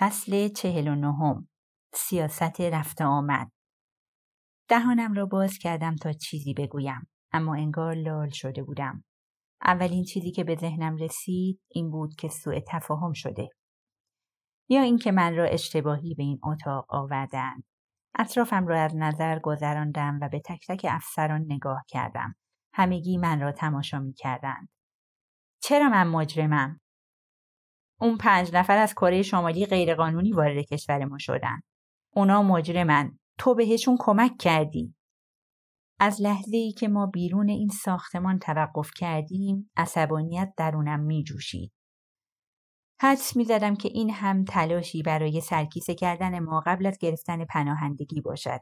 فصل چهل و نهم. سیاست رفته آمد. دهانم را باز کردم تا چیزی بگویم اما انگار لال شده بودم. اولین چیزی که به ذهنم رسید این بود که سوء تفاهم شده. یا اینکه من را اشتباهی به این اتاق آوردند. اطرافم را از نظر گذراندم و به تک تک افسران نگاه کردم. همگی من را تماشا می کردند. چرا من مجرمم؟ اون پنج نفر از کره شمالی غیرقانونی وارد کشور ما شدن. اونا مجرمن. تو بهشون کمک کردی. از لحظه ای که ما بیرون این ساختمان توقف کردیم عصبانیت درونم می جوشید. حدس می زدم که این هم تلاشی برای سرکیسه کردن ما قبل از گرفتن پناهندگی باشد.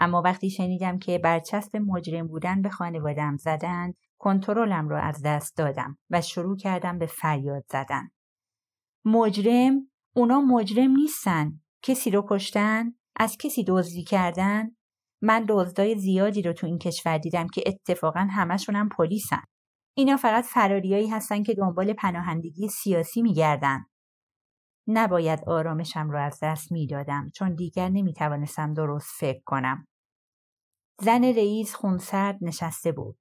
اما وقتی شنیدم که برچسب مجرم بودن به خانوادم زدند کنترلم را از دست دادم و شروع کردم به فریاد زدن. مجرم اونا مجرم نیستن. کسی رو کشتن؟ از کسی دزدی کردن؟ من دزدای زیادی رو تو این کشور دیدم که اتفاقا همشون هم پلیسن. اینا فقط فراریایی هستن که دنبال پناهندگی سیاسی میگردن. نباید آرامشم را از دست می‌دادم چون دیگر نمی‌توانستم درست فکر کنم. زن رئیس خونسرد نشسته بود.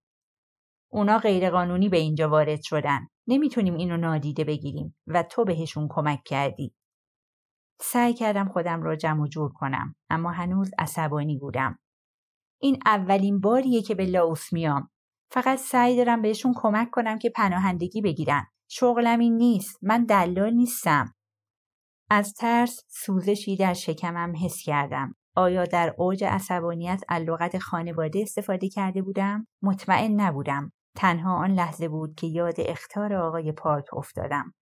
اونا غیرقانونی به اینجا وارد شدن نمی‌تونیم اینو نادیده بگیریم و تو بهشون کمک کردی. سعی کردم خودم را جمع و جور کنم اما هنوز عصبانی بودم. این اولین باریه که به لاوس میام. فقط سعی دارم بهشون کمک کنم که پناهندگی بگیرن. شغلم این نیست. من دلال نیستم. از ترس سوزشی در شکمم حس کردم. آیا در اوج عصبانیت از لغت خانواده استفاده کرده بودم؟ مطمئن نبودم. تنها آن لحظه بود که یاد اختار آقای پارک افتادم.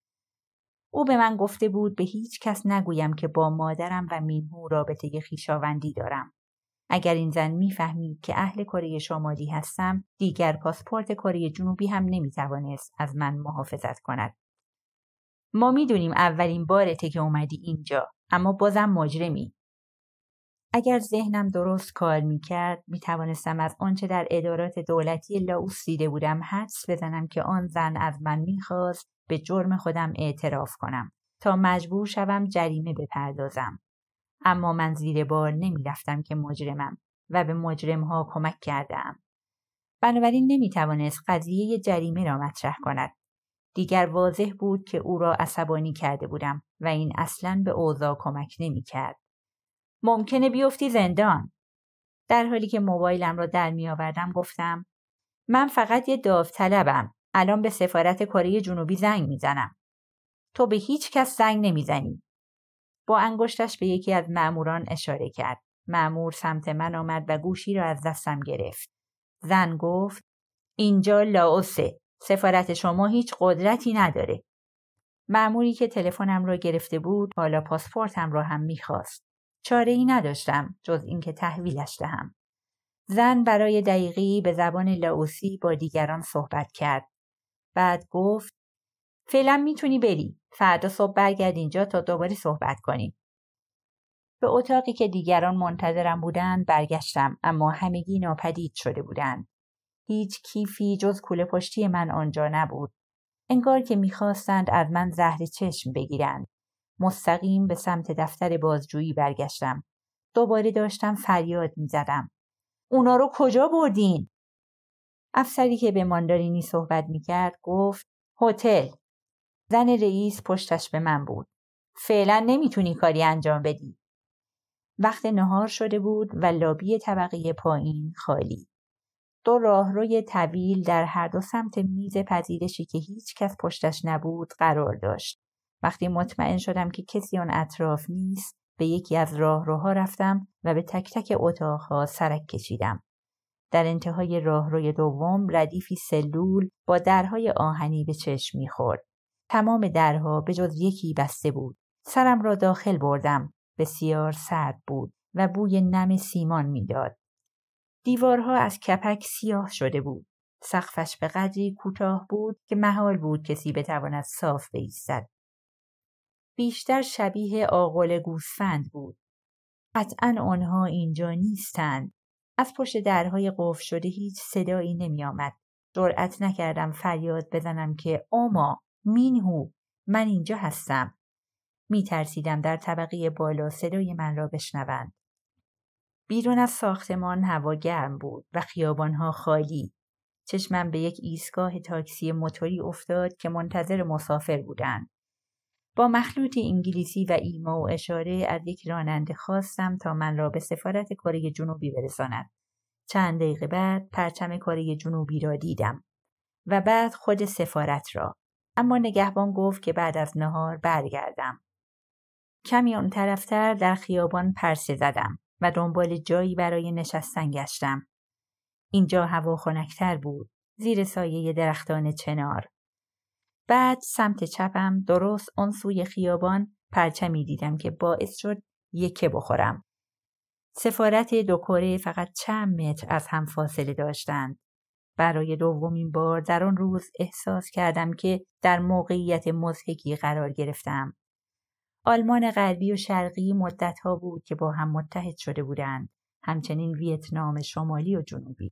او به من گفته بود به هیچ کس نگویم که با مادرم و مینهو رابطه خیشاوندی دارم. اگر این زن می‌فهمید که اهل کره شمالی هستم دیگر پاسپورت کره جنوبی هم نمی‌توانست از من محافظت کند ما می‌دونیم اولین بارته که اومدی اینجا اما بازم مجرمی اگر ذهنم درست کار می کرد می توانستم از آنچه در ادارات دولتی لاوس دیده بودم حدس بزنم که آن زن از من می‌خواست به جرم خودم اعتراف کنم تا مجبور شوم جریمه بپردازم. اما من زیر بار نمی رفتم که مجرمم و به مجرم ها کمک کردم. بنابراین نمی توانست قضیه جریمه را مطرح کند. دیگر واضح بود که او را عصبانی کرده بودم و این اصلا به اوضاع کمک نمی کرد. ممکنه بیفتی زندان. در حالی که موبایلم را در می آوردم گفتم من فقط یه داوطلبم. الان به سفارت کره جنوبی زنگ می‌زنم. تو به هیچ کس زنگ نمی‌زنی. با انگشتش به یکی از مأموران اشاره کرد. مأمور سمت من آمد و گوشی را از دستم گرفت. زن گفت اینجا لاوسه. سفارت شما هیچ قدرتی نداره. مأموری که تلفنم را گرفته بود حالا پاسپورتم را هم می‌خواست. چاره ای نداشتم جز اینکه تحویلش دهم. زن برای دقیقی به زبان لاوسی با دیگران صحبت کرد. بعد گفت فعلا می‌تونی بری. فردا صبح برگرد اینجا تا دوباره صحبت کنیم. به اتاقی که دیگران منتظرم بودند برگشتم اما همگی ناپدید شده بودند. هیچ کیفی جز کوله پشتی من آنجا نبود. انگار که می‌خواستند از من زهر چشم بگیرند. مستقیم به سمت دفتر بازجویی برگشتم. دوباره داشتم فریاد می زدم. اونا رو کجا بردین؟ افسری که به ماندارینی صحبت می کرد گفت هتل. زن رئیس پشتش به من بود. فعلا نمی‌تونی کاری انجام بدی. وقت نهار شده بود و لابی طبقه پایین خالی. دو راهروی طویل در هر دو سمت میز پذیرشی که هیچ کس پشتش نبود قرار داشت. وقتی مطمئن شدم که کسی آن اطراف نیست به یکی از راهروها رفتم و به تک تک اتاقها سرک کشیدم. در انتهای راهروی دوم ردیفی سلول با درهای آهنی به چشم می‌خورد. تمام درها به جز یکی بسته بود. سرم را داخل بردم. بسیار سرد بود و بوی نم سیمان می‌داد. دیوارها از کپک سیاه شده بود. سقفش به قدری کوتاه بود که محال بود کسی بتواند صاف بایستد. بیشتر شبیه آقل گوسفند بود. قطعا آنها اینجا نیستند. از پشت درهای قفل شده هیچ صدایی نمی آمد. جرأت نکردم فریاد بزنم که آما مینهو من اینجا هستم. می ترسیدم در طبقه بالا صدای من را بشنوند. بیرون از ساختمان هوا گرم بود و خیابانها خالی. چشمم به یک ایستگاه تاکسی موتوری افتاد که منتظر مسافر بودند. با مخلوط انگلیسی و ایما و اشاره از یک راننده خواستم تا من را به سفارت کره جنوبی برساند. چند دقیقه بعد پرچم کره جنوبی را دیدم و بعد خود سفارت را. اما نگهبان گفت که بعد از نهار برگردم. کمی آن طرفتر در خیابان پرسه زدم و دنبال جایی برای نشستن گشتم. اینجا هوا خنکتر بود زیر سایه درختان چنار. بعد سمت چپم درست آن سوی خیابان پرچمی دیدم که باعث شد یکه بخورم. سفارت دو کره فقط چند متر از هم فاصله داشتند. برای دومین بار در آن روز احساس کردم که در موقعیت مزهکی قرار گرفتم. آلمان غربی و شرقی مدتها بود که با هم متحد شده بودند. همچنین ویتنام شمالی و جنوبی.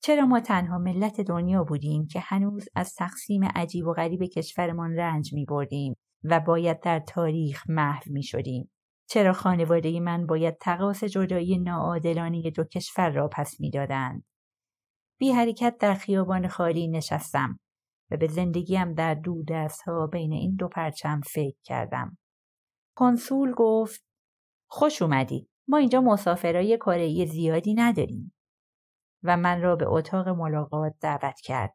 چرا ما تنها ملت دنیا بودیم که هنوز از تقسیم عجیب و غریب کشورمان رنج می بردیم و باید در تاریخ محو می شدیم. چرا خانواده من باید تقاس جدایی ناعادلانه دو کشور را پس می‌دادند بی حرکت در خیابان خالی نشستم و به زندگیم در دو دست ها بین این دو پرچم فکر کردم. کنسول گفت خوش اومدی. ما اینجا مسافرای کره زیادی نداریم. و من را به اتاق ملاقات دعوت کرد.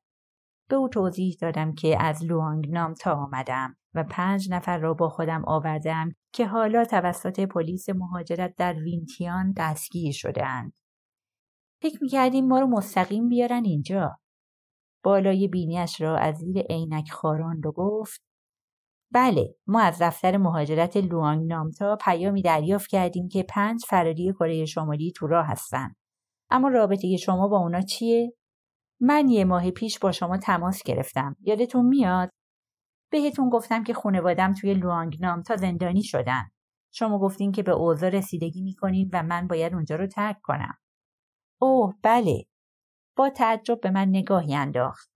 به او توضیح دادم که از لوانگ نام تا آمدم و پنج نفر را با خودم آوردم که حالا توسط پلیس مهاجرت در وینتیان دستگیر شدهاند. فکر می‌کردیم ما رو مستقیم بیارن اینجا. بالای بینیش را از زیر عینک خاراند و گفت بله ما از دفتر مهاجرت لوانگ نامتا پیامی دریافت کردیم که پنج فراری کره شمالی تو راه هستن. اما رابطه شما با اونا چیه؟ من یه ماه پیش با شما تماس گرفتم. یادتون میاد؟ بهتون گفتم که خانوادم توی لوانگنام تا زندانی شدن. شما گفتین که به اوضاع رسیدگی می‌کنین و من باید اونجا رو ترک کنم. اوه بله. با تعجب به من نگاهی انداخت.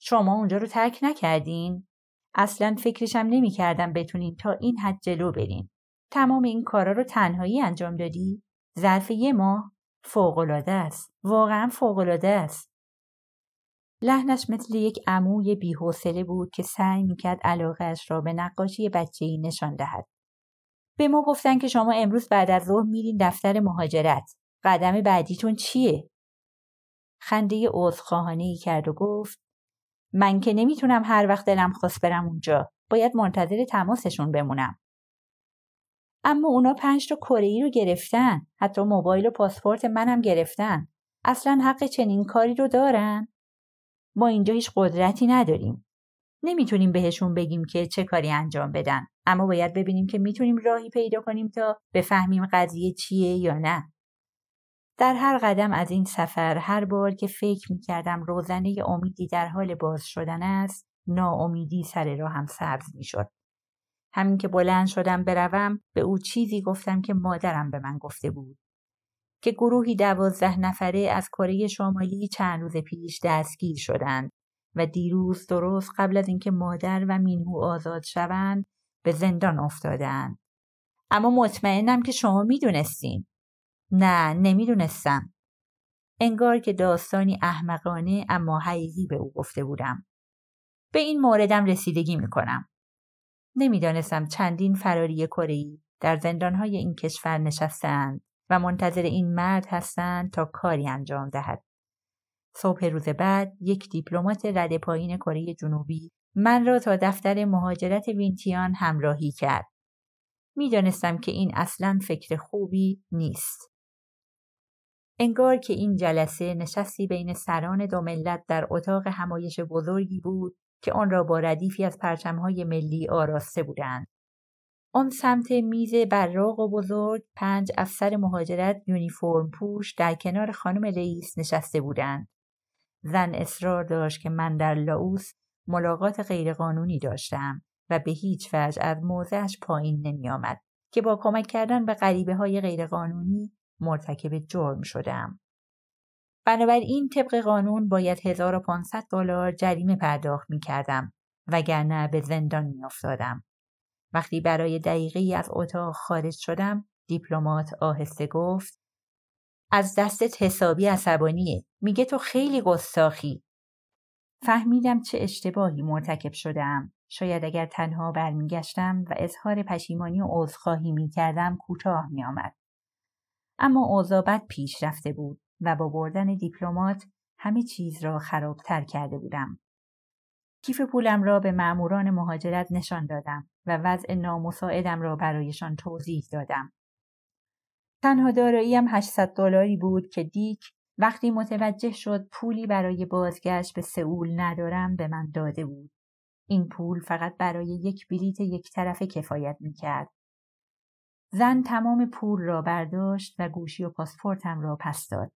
شما اونجا رو ترک نکردین؟ اصلا فکرشم نمی‌کردم بتونین تا این حد جلو برین. تمام این کارا رو تنهایی انجام دادی؟ ظرف یه ماه؟ فوقالعاده است. واقعا فوقالعاده است. لحنش مثل یک عموی بیحوصله بود که سعی می‌کرد علاقهاش را به نقاشی ای نشان دهد. به ما گفتن که شما امروز بعد از ظهر میرین دفتر مهاجرت. قدم بعدیتون چیه؟ خنده عذرخواهانه ای کرد و گفت من که نمی‌تونم هر وقت دلم خواست برم اونجا. باید منتظر تماسشون بمونم. اما اونا پنج تا کره رو گرفتن. حتی موبایل و پاسپورت منم گرفتن. اصلا حق چنین کاری رو دارن؟ ما اینجا هیچ قدرتی نداریم. نمی‌تونیم بهشون بگیم که چه کاری انجام بدن. اما باید ببینیم که می‌تونیم راهی پیدا کنیم تا بفهمیم قضیه چیه یا نه. در هر قدم از این سفر هر بار که فکر می‌کردم روزنه امیدی در حال باز شدن است ناامیدی سر راهم سبز می‌شد همین که بلند شدم بروم به او چیزی گفتم که مادرم به من گفته بود که گروهی دوازده نفره از کره شمالی چند روز پیش دستگیر شدند و دیروز درست قبل از اینکه مادر و مینهو آزاد شوند به زندان افتادند. اما مطمئنم که شما می‌دونستین. نه نمی‌دونستم. انگار که داستانی احمقانه اما حقیقی به او گفته بودم. به این موردم رسیدگی می‌کنم. نمی‌دانستم چندین فراری کره در زندانهای این کشور نشستند و منتظر این مرد هستند تا کاری انجام دهد. صبح روز بعد یک دیپلمات رد پایین کره جنوبی من را تا دفتر مهاجرت وینتیان همراهی کرد. می‌دانستم که این اصلا فکر خوبی نیست. انگار که این جلسه نشستی بین سران دو ملت در اتاق همایش بزرگی بود که آن را با ردیفی از پرچمهای ملی آراسته بودند. آن سمت میز براق و بزرگ پنج افسر مهاجرت یونیفرم پوش در کنار خانم رئیس نشسته بودند. زن اصرار داشت که من در لاوس ملاقات غیرقانونی داشتم و به هیچ وجه از موضعش پایین نمی آمد که با کمک کردن به غریبه های غیرقانونی مرتکب جرم شدم. بنابراین طبق قانون باید 1500 دلار جریمه پرداخت می کردم وگرنه به زندان می افتادم. وقتی برای دقیقه از اتاق خارج شدم دیپلمات آهسته گفت از دستت حسابی عصبانیه میگه تو خیلی گستاخی. فهمیدم چه اشتباهی مرتکب شدم شاید اگر تنها برمیگشتم و اظهار پشیمانی و عذرخواهی می‌کردم کوتاه میآمد. اما اوضاع بد پیش رفته بود. و با بردن دیپلمات همه چیز را خرابتر کرده بودم کیف پولم را به مأموران مهاجرت نشان دادم و وضع نامساعدم را برایشان توضیح دادم تنها داراییم 800 دلاری بود که دیک وقتی متوجه شد پولی برای بازگشت به سئول ندارم به من داده بود. این پول فقط برای یک بلیت یک طرفه کفایت می کرد. زن تمام پول را برداشت و گوشی و پاسپورتم را پس داد.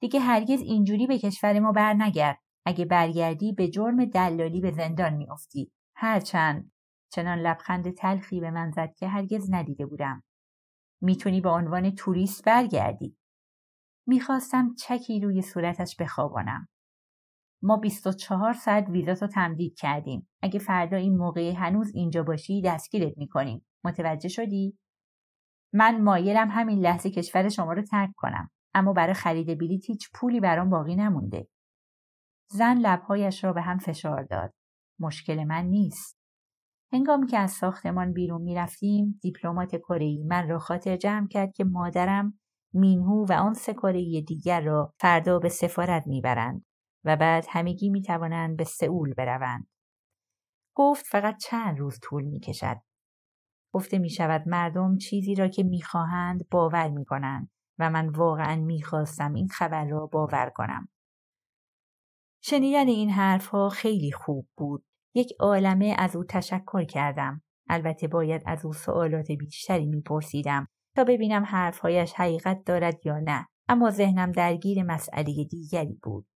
دیگه هرگز اینجوری به کشور ما بر نگرد. اگه برگردی به جرم دلالی به زندان میافتی. هرچند چنان لبخند تلخی به من زد که هرگز ندیده بودم. می‌تونی به عنوان توریست برگردی. می‌خواستم چکی روی صورتش بخوابانم. ما 24 ساعت ویزاتو تمدید کردیم. اگه فردا این موقع هنوز اینجا باشی دستگیرت می‌کنیم. متوجه شدی؟ من مایلم همین لحظه کشور شما رو ترک کنم. اما برای خرید بلیط هیچ پولی برام باقی نمونده. زن لبهایش را به هم فشار داد. مشکل من نیست. هنگامی که از ساختمان بیرون می‌رفتیم دیپلمات کره من را خاطر جمع کرد که مادرم مینهو و آن سه کره دیگر را فردا به سفارت می‌برند و بعد همگی می‌توانند به سئول بروند گفت فقط چند روز طول می‌کشد گفته می شود مردم چیزی را که می‌خواهند باور می کنند و من واقعا می‌خواستم این خبر را باور کنم. شنیدن این حرفها خیلی خوب بود. یک عالمه از او تشکر کردم. البته باید از او سوالات بیشتری میپرسیدم تا ببینم حرفهایش حقیقت دارد یا نه اما ذهنم درگیر مسئله دیگری بود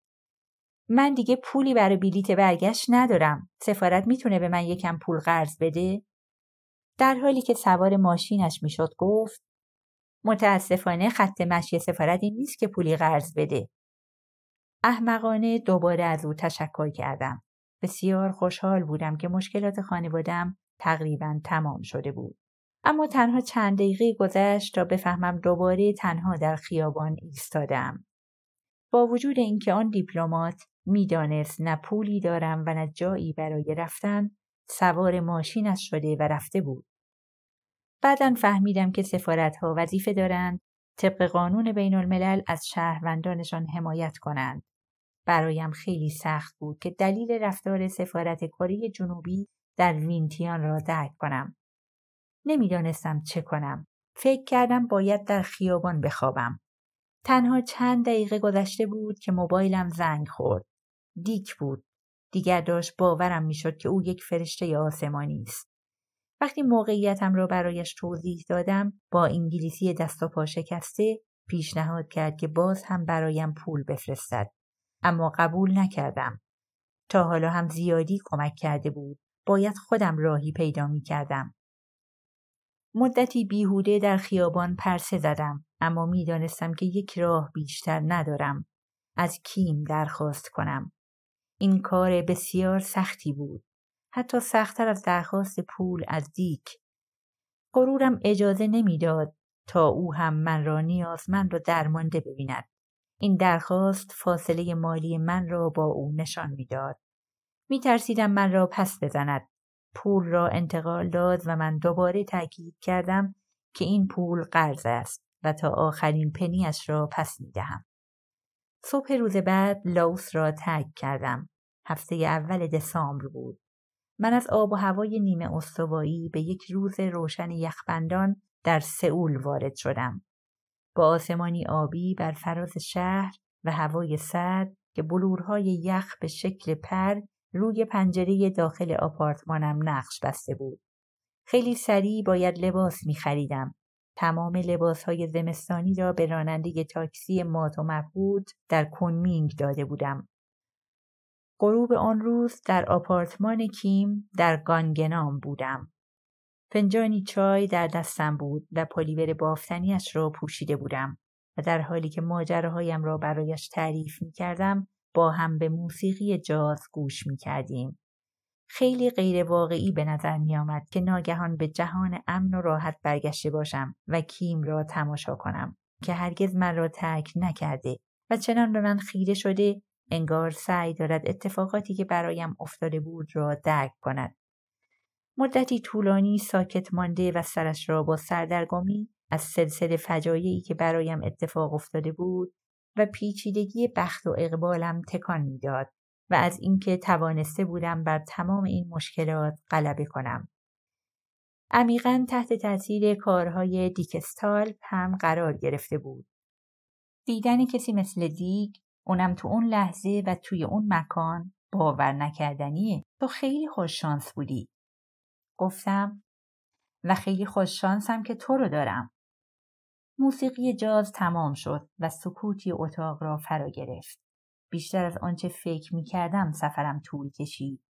من دیگه پولی برای بلیت برگشت ندارم سفارت می‌تونه به من یکم پول قرض بده در حالی که سوار ماشینش می‌شد گفت متاسفانه خط مشی سفارت این نیست که پولی قرض بده احمقانه دوباره از او تشکر کردم بسیار خوشحال بودم که مشکلات خانوادم تقریبا تمام شده بود اما تنها چند دقیقه گذشت تا بفهمم دوباره تنها در خیابان ایستادم. با وجود اینکه آن دیپلمات می‌دانست نه پولی دارم و نه جایی برای رفتن سوار ماشینش شده و رفته بود. بعدا فهمیدم که سفارت ها وظیفه دارند طبق قانون بین الملل از شهروندانشان حمایت کنند. برایم خیلی سخت بود که دلیل رفتار سفارت کره جنوبی در وینتیان را درک کنم. نمی‌دانستم چه کنم. فکر کردم باید در خیابان بخوابم. تنها چند دقیقه گذشته بود که موبایلم زنگ خورد. دیک بود. دیگر داشت باورم می‌شد که او یک فرشته آسمانی است. وقتی موقعیتم را برایش توضیح دادم با انگلیسی دست و پا شکسته پیشنهاد کرد که باز هم برایم پول بفرستد. اما قبول نکردم. تا حالا هم زیادی کمک کرده بود. باید خودم راهی پیدا می کردم. مدتی بیهوده در خیابان پرسه زدم اما می‌دانستم که یک راه بیشتر ندارم از کیم درخواست کنم این کار بسیار سختی بود حتی سختتر از درخواست پول از دیک غرورم اجازه نمی‌داد تا او هم من را نیازمند و درمانده ببیند این درخواست فاصله مالی من را با او نشان می‌داد میترسیدم من را پس بزند پول را انتقال داد و من دوباره تاکید کردم که این پول قرض است و تا آخرین پنیش را پس می دهم. صبح روز بعد لاوس را ترک کردم. هفته اول دسامبر بود. من از آب و هوای نیمه استوایی به یک روز روشن یخبندان در سئول وارد شدم. با آسمانی آبی بر فراز شهر و هوای سرد که بلورهای یخ به شکل پر روی پنجره داخل آپارتمانم نقش بسته بود. خیلی سریع باید لباس می خریدم. تمام لباس های زمستانی را به راننده تاکسی مات و مبهود در کنمینگ داده بودم. غروب آن روز در آپارتمان کیم در گانگنام بودم. فنجانی چای در دستم بود و پلیور بافتنیش را پوشیده بودم و در حالی که ماجراهایم را برایش تعریف می کردم با هم به موسیقی جاز گوش می کردیم. خیلی غیر واقعی به نظر می آمد که ناگهان به جهان امن و راحت برگشته باشم و کیم را تماشا کنم که هرگز من را ترک نکرده و چنان به من خیره شده انگار سعی دارد اتفاقاتی که برایم افتاده بود را درک کند. مدتی طولانی ساکت مانده و سرش را با سردرگمی از سلسله فجایعی که برایم اتفاق افتاده بود و پیچیدگی بخت و اقبالم تکان می‌داد و از اینکه توانسته بودم بر تمام این مشکلات غلبه کنم. عمیقا تحت تاثیر کارهای دیکستال هم قرار گرفته بود. دیدن کسی مثل دیگ اونم تو اون لحظه و توی اون مکان باور نکردنیه تو خیلی خوششانس بودی. گفتم و خیلی خوششانسم که تو رو دارم. موسیقی جاز تمام شد و سکوتی اتاق را فرا گرفت. بیشتر از آنچه فکر می کردم سفرم طول کشید.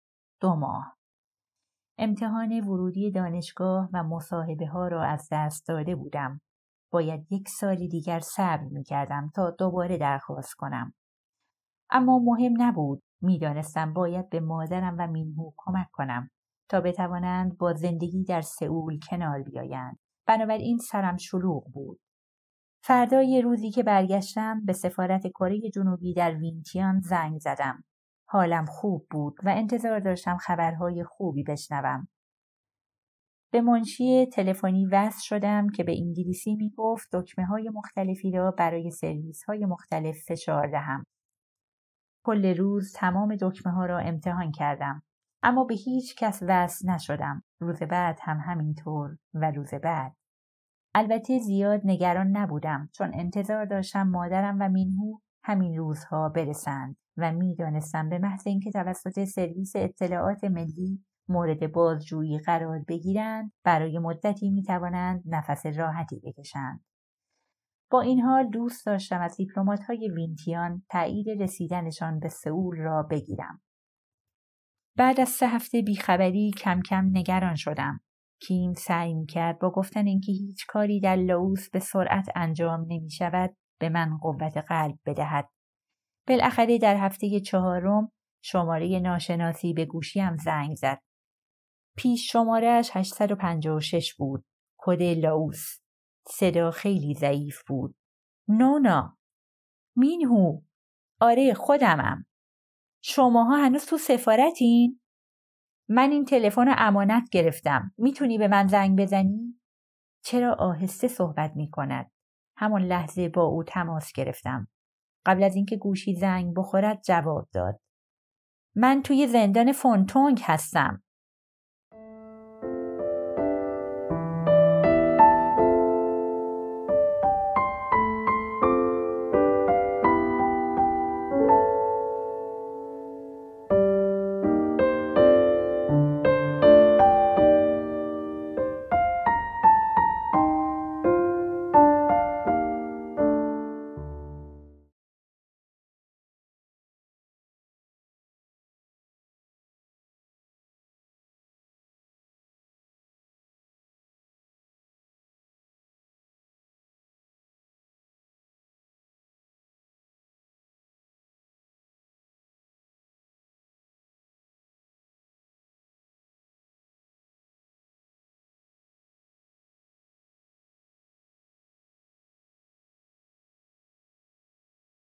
دو ماه. امتحان ورودی دانشگاه و مصاحبه ها را از دست داده بودم. باید یک سال دیگر صبر می کردم تا دوباره درخواست کنم. اما مهم نبود. می‌دانستم باید به مادرم و مینهو کمک کنم تا بتوانند با زندگی در سئول کنار بیایند. بنابراین سرم شلوغ بود. فردای روزی که برگشتم به سفارت کره جنوبی در وینتیان زنگ زدم. حالم خوب بود و انتظار داشتم خبرهای خوبی بشنوم. به منشی تلفنی وصل شدم که به انگلیسی می گفت دکمه های مختلفی را برای سرویس های مختلف فشار دهم. کل روز تمام دکمه ها را امتحان کردم. اما به هیچ کس وصل نشدم. روز بعد هم همینطور و روز بعد. البته زیاد نگران نبودم چون انتظار داشتم مادرم و مینهو همین روزها برسند و می‌دانستم به محض اینکه توسط سرویس اطلاعات ملی مورد بازجویی قرار بگیرند برای مدتی می توانند نفس راحتی بکشند. با این حال دوست داشتم از دیپلمات های وینتیان تایید رسیدنشان به سئول را بگیرم. بعد از سه هفته بیخبری کم کم نگران شدم. کیم سعی می کرد با گفتن اینکه هیچ کاری در لاوس به سرعت انجام نمی شود به من قوت قلب بدهد. بالاخره در هفته چهارم شماره ناشناسی به گوشیم زنگ زد. پیش شمارهش 856 بود. کد لاوس. صدا خیلی ضعیف بود. نونا مینهو آره خودمم شماها هنوز تو سفارتین؟ من این تلفن امانت گرفتم. می‌تونی به من زنگ بزنی؟ چرا آهسته صحبت می کند؟ همان لحظه با او تماس گرفتم. قبل از اینکه گوشی زنگ بخورد جواب داد. من توی زندان فونتونگ هستم.